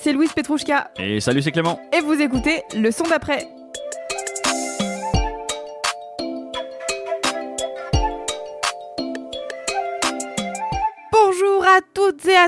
c'est Louise Petrouchka Et salut, c'est Clément. et vous écoutez le son d'après.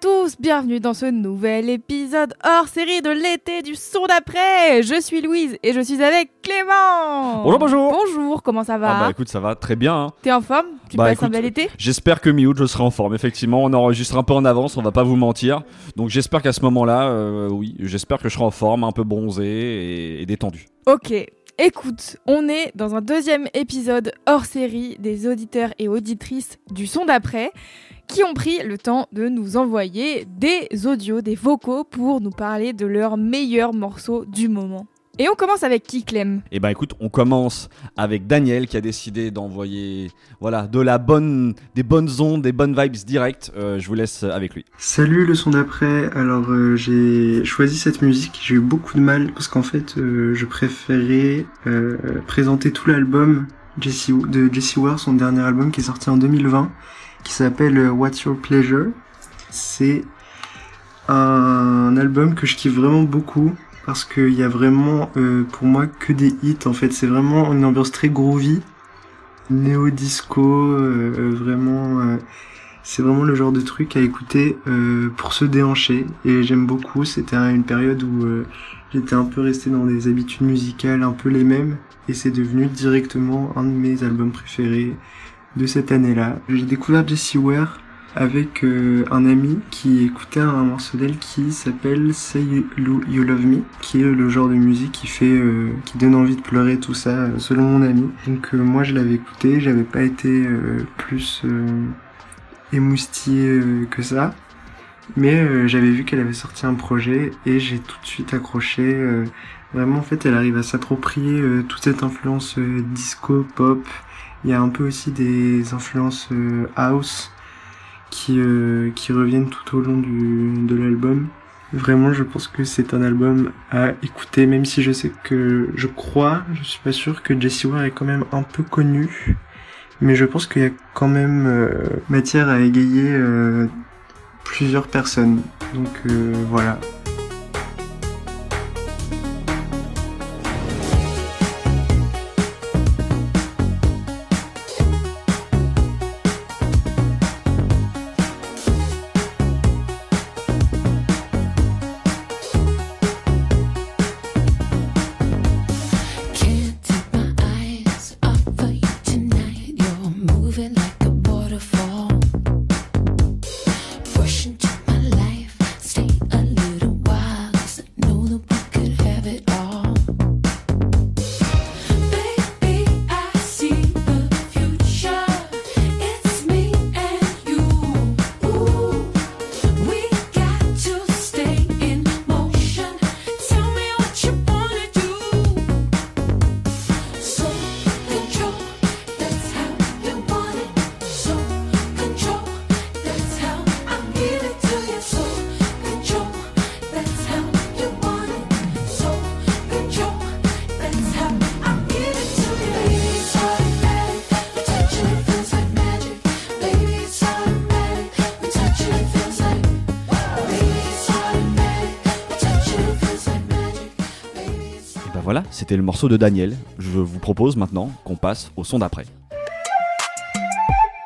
Tous, bienvenue dans ce nouvel épisode hors série de l'été du son d'après. Je suis Louise et je suis avec Clément. Bonjour, bonjour. Bonjour, comment ça va Ah bah écoute, ça va très bien. hein. T'es en forme? Tu Bah, passes un bel été? J'espère que mi-août, je serai en forme. Effectivement, on enregistre un peu en avance, on va pas vous mentir. Donc j'espère qu'à ce moment-là, euh, oui, j'espère que je serai en forme, un peu bronzé et, et détendu. Ok, écoute, on est dans un deuxième épisode hors série des auditeurs et auditrices du son d'après qui ont pris le temps de nous envoyer des audios, des vocaux pour nous parler de leurs meilleurs morceaux du moment. Et on commence avec qui, Clem? Et ben écoute, on commence avec Daniel qui a décidé d'envoyer voilà, de la bonne, des bonnes ondes, des bonnes vibes directes. Euh, je vous laisse avec lui. Salut le son d'après. Alors euh, j'ai choisi cette musique. J'ai eu beaucoup de mal parce qu'en fait euh, je préférais euh, présenter tout l'album de Jesse Ware, son dernier album qui est sorti en 2020, qui s'appelle euh, What's Your Pleasure? C'est un album que je kiffe vraiment beaucoup parce qu'il y a vraiment euh, pour moi que des hits en fait. C'est vraiment une ambiance très groovy, néo-disco, euh, euh, vraiment. euh, c'est vraiment le genre de truc à écouter euh, pour se déhancher et j'aime beaucoup. C'était un- une période où j'étais un peu resté dans des habitudes musicales un peu les mêmes et c'est devenu directement un de mes albums préférés de cette année-là. J'ai découvert Jessie Ware avec euh, un ami qui écoutait un morceau d'elle qui s'appelle Say You, Love Me, qui est le genre de musique qui fait, euh, qui donne envie de pleurer tout ça, euh, selon mon ami. Donc euh, moi je l'avais écouté, j'avais pas été euh, plus émoustillé que ça. Mais j'avais vu qu'elle avait sorti un projet et j'ai tout de suite accroché. vraiment, en fait, elle arrive à s'approprier toute cette influence disco, pop. Il y a un peu aussi des influences euh, house qui, euh, qui reviennent tout au long du, de l'album. Vraiment, je pense que c'est un album à écouter, même si je sais que je crois, je suis pas sûr que Jessie Ware est quand même un peu connue. Mais je pense qu'il y a quand même euh, matière à égayer plusieurs personnes. Donc voilà. C'était le morceau de Daniel. Je vous propose maintenant qu'on passe au son d'après.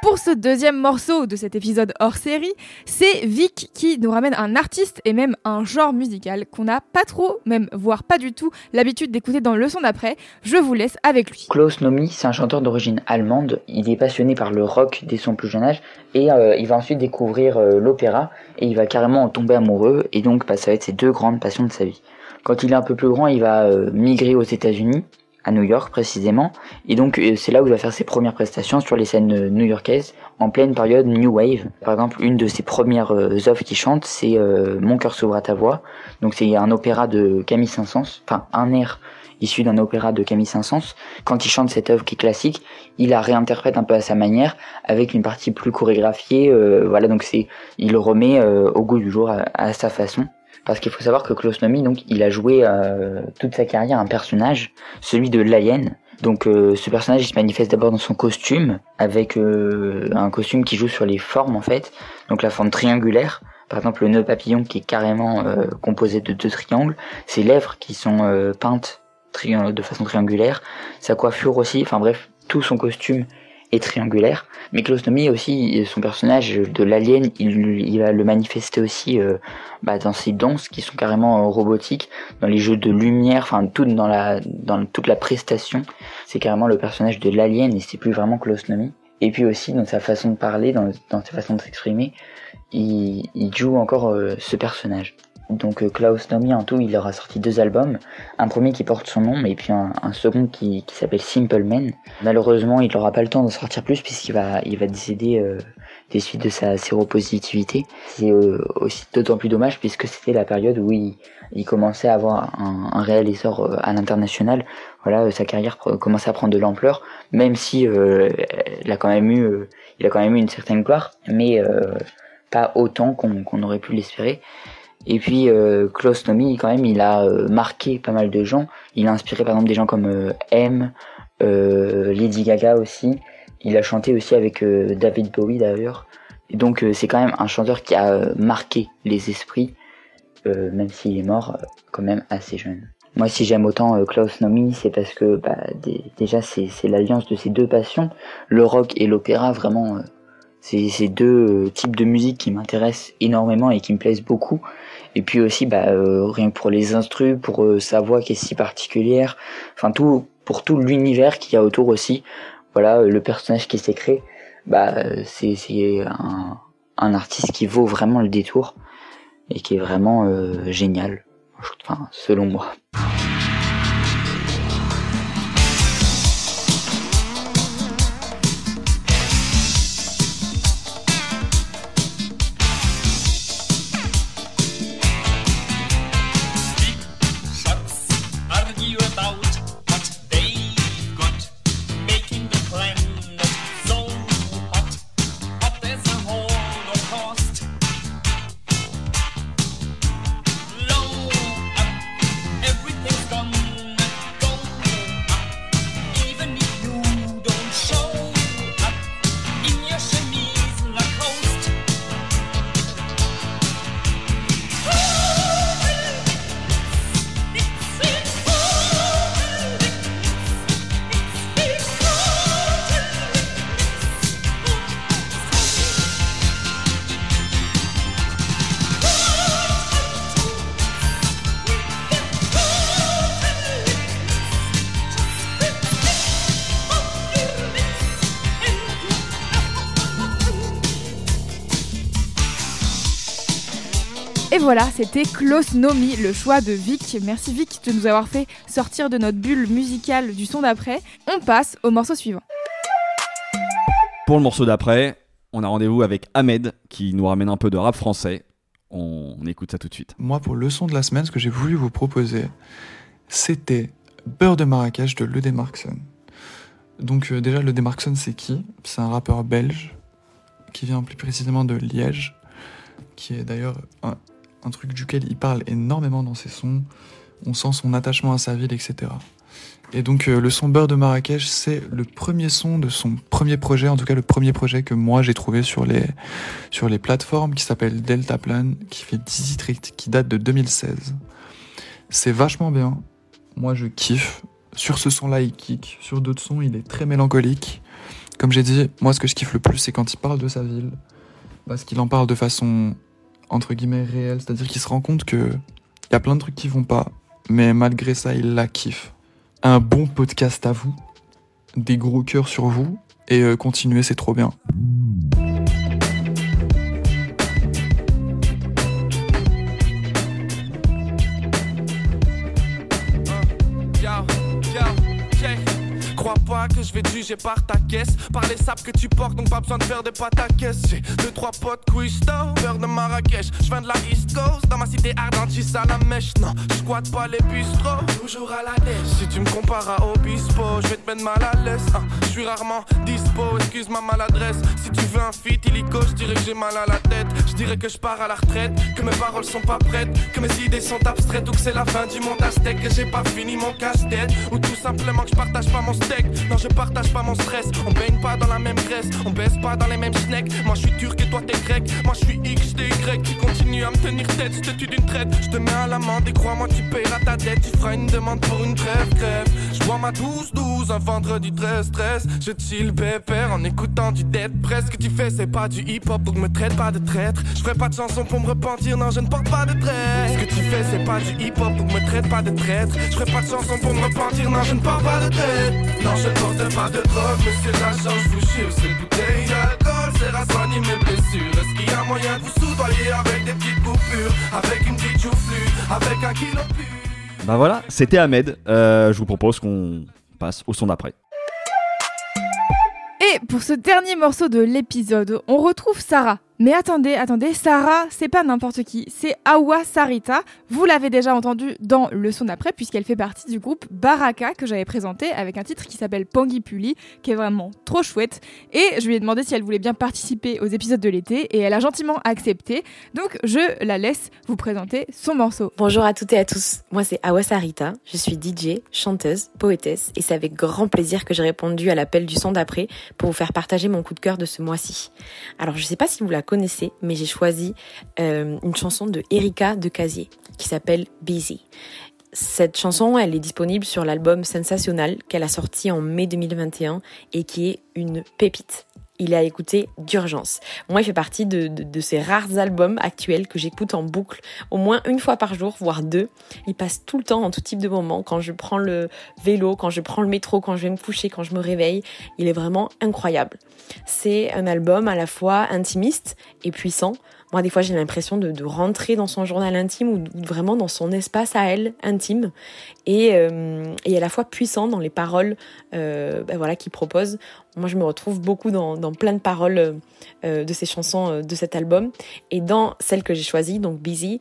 Pour ce deuxième morceau de cet épisode hors série, c'est Vic qui nous ramène un artiste et même un genre musical qu'on n'a pas trop, même voire pas du tout, l'habitude d'écouter dans le son d'après. Je vous laisse avec lui. Klaus Nomi, c'est un chanteur d'origine allemande. Il est passionné par le rock dès son plus jeune âge et euh, il va ensuite découvrir euh, l'opéra et il va carrément en tomber amoureux et donc bah, ça va être ses deux grandes passions de sa vie. Quand il est un peu plus grand, il va euh, migrer aux États-Unis à New York précisément. Et donc euh, c'est là où il va faire ses premières prestations sur les scènes euh, new-yorkaises en pleine période New Wave. Par exemple, une de ses premières œuvres qu'il chante, c'est Mon cœur s'ouvre à ta voix. Donc c'est un opéra de Camille Saint-Saëns, enfin un air issu d'un opéra de Camille Saint-Saëns. Quand il chante cette œuvre qui est classique, il la réinterprète un peu à sa manière, avec une partie plus chorégraphiée. euh, voilà, donc c'est, il le remet euh, au goût du jour à sa façon. Parce qu'il faut savoir que Klaus Nomi, donc, il a joué euh, toute sa carrière un personnage, celui de l'alien. Donc euh, ce personnage il se manifeste d'abord dans son costume, avec euh, un costume qui joue sur les formes en fait, donc la forme triangulaire. Par exemple le nœud papillon qui est carrément euh, composé de deux triangles, ses lèvres qui sont peintes de façon triangulaire, sa coiffure aussi, enfin bref, tout son costume triangulaire. Mais Klaus Nomi aussi, son personnage de l'alien, il, va le manifester aussi euh, bah, dans ses danses qui sont carrément euh, robotiques, dans les jeux de lumière, enfin tout dans la dans toute la prestation, c'est carrément le personnage de l'alien et c'est plus vraiment Klaus Nomi. Et puis aussi dans sa façon de parler, dans, sa façon de s'exprimer, il, il joue encore euh, ce personnage. Donc euh, Klaus Nomi en tout, il aura sorti deux albums, un premier qui porte son nom, et puis un, second qui, qui s'appelle Simple Man. Malheureusement, il n'aura pas le temps d'en sortir plus puisqu'il va, il va décéder euh, des suites de sa séropositivité. C'est euh, aussi d'autant plus dommage puisque c'était la période où il, il commençait à avoir un, un réel essor euh, à l'international. Voilà, euh, sa carrière commençait à prendre de l'ampleur, même si il a quand même eu, il a quand même eu une certaine gloire, mais pas autant qu'on aurait pu l'espérer. Et puis euh, Klaus Nomi, quand même, il a euh, marqué pas mal de gens. Il a inspiré par exemple des gens comme euh, M, euh, Lady Gaga aussi. Il a chanté aussi avec euh, David Bowie d'ailleurs. Donc euh, c'est quand même un chanteur qui a marqué les esprits, même s'il est mort quand même assez jeune. Moi, si j'aime autant Klaus Nomi, c'est parce que bah, dé- déjà c'est l'alliance de ces deux passions, le rock et l'opéra. Vraiment, c'est ces deux types de musique qui m'intéressent énormément et qui me plaisent beaucoup. Et puis aussi, bah, euh, rien que pour les instrus, pour euh, sa voix qui est si particulière, enfin tout, pour tout l'univers qu'il y a autour aussi. Voilà, euh, le personnage qui s'est créé, bah, c'est un, un artiste qui vaut vraiment le détour et qui est vraiment génial, enfin selon moi. Voilà, c'était Klaus Nomi, le choix de Vic. Merci Vic de nous avoir fait sortir de notre bulle musicale du son d'après. On passe au morceau suivant. Pour le morceau d'après, on a rendez-vous avec Ahmed qui nous ramène un peu de rap français. On, on écoute ça tout de suite. Moi, pour le son de la semaine, ce que j'ai voulu vous proposer, c'était Beurre de Marrakech de Le Demarkson. Donc, euh, déjà, Le Demarkson, c'est qui? C'est un rappeur belge qui vient plus précisément de Liège, qui est d'ailleurs un, un truc duquel il parle énormément dans ses sons. On sent son attachement à sa ville, etc. Et donc, euh, le son Beurre de Marrakech, c'est le premier son de son premier projet, en tout cas le premier projet que moi j'ai trouvé sur les, sur les plateformes, qui s'appelle Deltaplan, qui fait 10 titres, qui date de 2016. C'est vachement bien. Moi, je kiffe. Sur ce son-là, il kick. Sur d'autres sons, il est très mélancolique. Comme j'ai dit, moi, ce que je kiffe le plus, c'est quand il parle de sa ville. Parce qu'il en parle de façon, entre guillemets, réelle. C'est-à-dire qu'il se rend compte que il y a plein de trucs qui vont pas. Mais malgré ça, il la kiffe. Un bon podcast à vous. Des gros cœurs sur vous. Et euh, continuez, c'est trop bien. Je vais te juger par ta caisse. Par les sapes que tu portes, donc pas besoin de faire de pâte à caisse. J'ai deux, trois potes cuistot, beurre de Marrakech. Je viens de la East Coast, dans ma cité ardente, j'suis à la mèche. Non, je pas les bistrots, toujours à la dèche. Si tu me compares à Obispo, je vais te mettre mal à l'aise. Je suis rarement dispo, excuse ma maladresse. Si tu veux un feat illico, je dirais que j'ai mal à la tête. Je dirais que je pars à la retraite, que mes paroles sont pas prêtes, que mes idées sont abstraites ou que c'est la fin du monde aztèque, que j'ai pas fini mon casse-tête. Ou tout simplement que je partage pas mon steak. Je partage pas mon stress. On baigne pas dans la même graisse, on baisse pas dans les mêmes snacks. Moi, je suis turc et toi, t'es grec. Moi, je suis X, t'es Y. Tu continues à me tenir tête, je te tue d'une traite. Je te mets à l'amende et crois-moi, tu payeras ta dette. Tu feras une demande pour une trêve, crève. Je bois ma 12-12, un vendredi 13-13. Je chill pépère en écoutant du dead press. Ce que tu fais, c'est pas du hip-hop, donc me traite pas de traître. Je ferai pas de chanson pour me repentir, non, je ne porte pas de trait. Ce que tu fais, c'est pas du hip-hop, donc me traite pas de traître. Je ferai pas de chanson pour me repentir, non, je ne porte pas de trait. Non, je ne porte pas de drogue, mais c'est l'argent, je vous jure. C'est une bouteille d'alcool, c'est à soigner mes blessures. Est-ce qu'il y a moyen de vous soudoyer avec des petites coupures, avec une petite joufflue, avec un kilo pur? Bah voilà, c'était Ahmed. Euh, je vous propose qu'on passe au son d'après. Et pour ce dernier morceau de l'épisode, on retrouve Sarah. Mais attendez, attendez, Sarah, c'est pas n'importe qui, c'est Awa Sarita. Vous l'avez déjà entendu dans le son d'après, puisqu'elle fait partie du groupe Baraka que j'avais présenté avec un titre qui s'appelle Pangui Puli, qui est vraiment trop chouette. Et je lui ai demandé si elle voulait bien participer aux épisodes de l'été, et elle a gentiment accepté. Donc je la laisse vous présenter son morceau. Bonjour à toutes et à tous, moi c'est Awa Sarita, je suis DJ, chanteuse, poétesse et c'est avec grand plaisir que j'ai répondu à l'appel du son d'après pour vous faire partager mon coup de cœur de ce mois-ci. Alors je sais pas si vous la connaissez mais j'ai choisi euh, une chanson de Erika de Casier qui s'appelle Busy. Cette chanson, elle est disponible sur l'album Sensational qu'elle a sorti en mai 2021 et qui est une pépite. Il est à écouter d'urgence. Moi, il fait partie de, de, ces rares albums actuels que j'écoute en boucle au moins une fois par jour, voire deux. Il passe tout le temps en tout type de moments. Quand je prends le vélo, quand je prends le métro, quand je vais me coucher, quand je me réveille. Il est vraiment incroyable. C'est un album à la fois intimiste et puissant. Moi, des fois, j'ai l'impression de, de, rentrer dans son journal intime ou, vraiment dans son espace à elle intime et, euh, à la fois puissant dans les paroles euh, ben voilà, qu'il propose. Moi, je me retrouve beaucoup dans, plein de paroles euh, de ces chansons euh, de cet album. Et dans celle que j'ai choisie, donc Busy,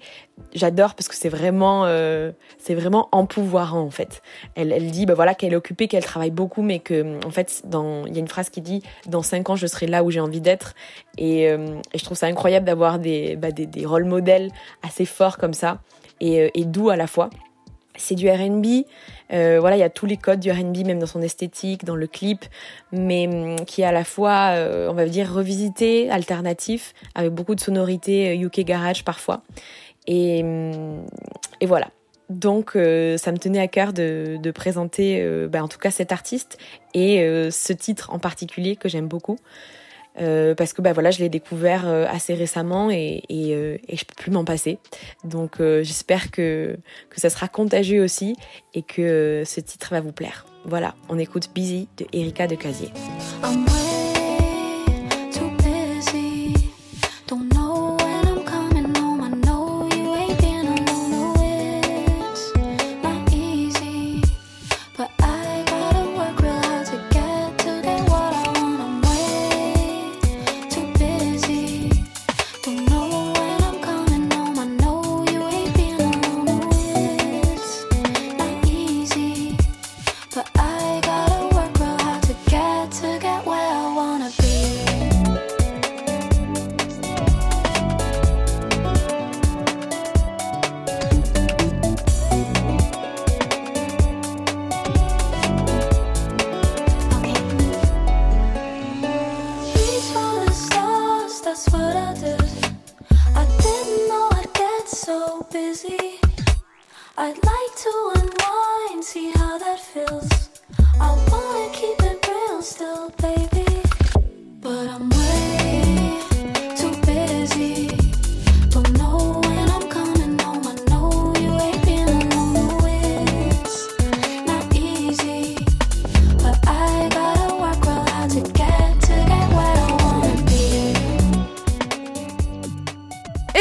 j'adore parce que c'est vraiment, euh, c'est vraiment empouvoirant en fait. Elle, elle dit bah voilà qu'elle est occupée, qu'elle travaille beaucoup, mais que en fait, il y a une phrase qui dit dans cinq ans je serai là où j'ai envie d'être. Et, euh, je trouve ça incroyable d'avoir des, bah, des, des rôles modèles assez forts comme ça et doux à la fois. C'est du R&B, euh, voilà, il y a tous les codes du R&B, même dans son esthétique, dans le clip, mais hum, qui est à la fois, euh, on va dire, revisité, alternatif, avec beaucoup de sonorités UK garage parfois. Et, et voilà. Donc, euh, ça me tenait à cœur de, présenter, euh, bah, en tout cas, cet artiste et euh, ce titre en particulier que j'aime beaucoup. Euh, parce que bah voilà, je l'ai découvert euh, assez récemment et, et, euh, et je peux plus m'en passer. Donc euh, j'espère que que ça sera contagieux aussi et que ce titre va vous plaire. Voilà, on écoute Busy de Erika de Casier.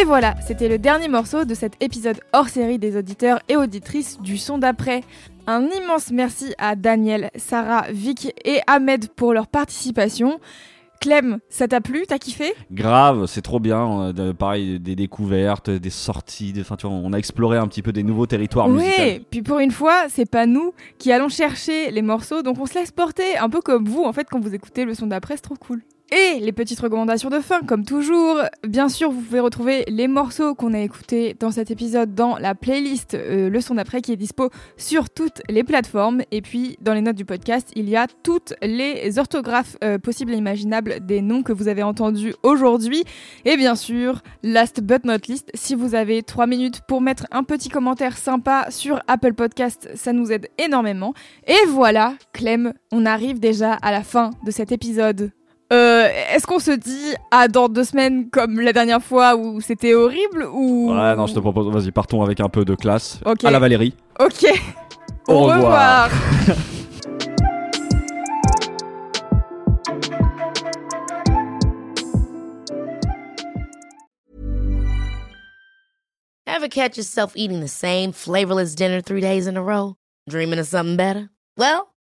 Et voilà, c'était le dernier morceau de cet épisode hors série des auditeurs et auditrices du son d'après. Un immense merci à Daniel, Sarah, Vic et Ahmed pour leur participation. Clem, ça t'a plu? T'as kiffé? Grave, c'est trop bien. euh, de- pareil, des découvertes, des sorties. des- Enfin, tu vois, on a exploré un petit peu des nouveaux territoires musicaux. Oui, puis pour une fois, c'est pas nous qui allons chercher les morceaux, donc on se laisse porter, un peu comme vous en fait quand vous écoutez le son d'après, c'est trop cool. Et les petites recommandations de fin, comme toujours. Bien sûr, vous pouvez retrouver les morceaux qu'on a écoutés dans cet épisode dans la playlist euh, Le son d'après qui est dispo sur toutes les plateformes. Et puis, dans les notes du podcast, il y a toutes les orthographes euh, possibles et imaginables des noms que vous avez entendus aujourd'hui. Et bien sûr, last but not least, si vous avez 3 minutes pour mettre un petit commentaire sympa sur Apple Podcast, ça nous aide énormément. Et voilà, Clem, on arrive déjà à la fin de cet épisode. Euh, Est-ce qu'on se dit à dans deux semaines comme la dernière fois où c'était horrible ou Ouais, non, je te propose, vas-y, partons avec un peu de classe. Ok. À la Valérie. Ok. Au revoir. Ever catch yourself eating the same flavorless dinner three days in a row? Dreaming of something better? Well,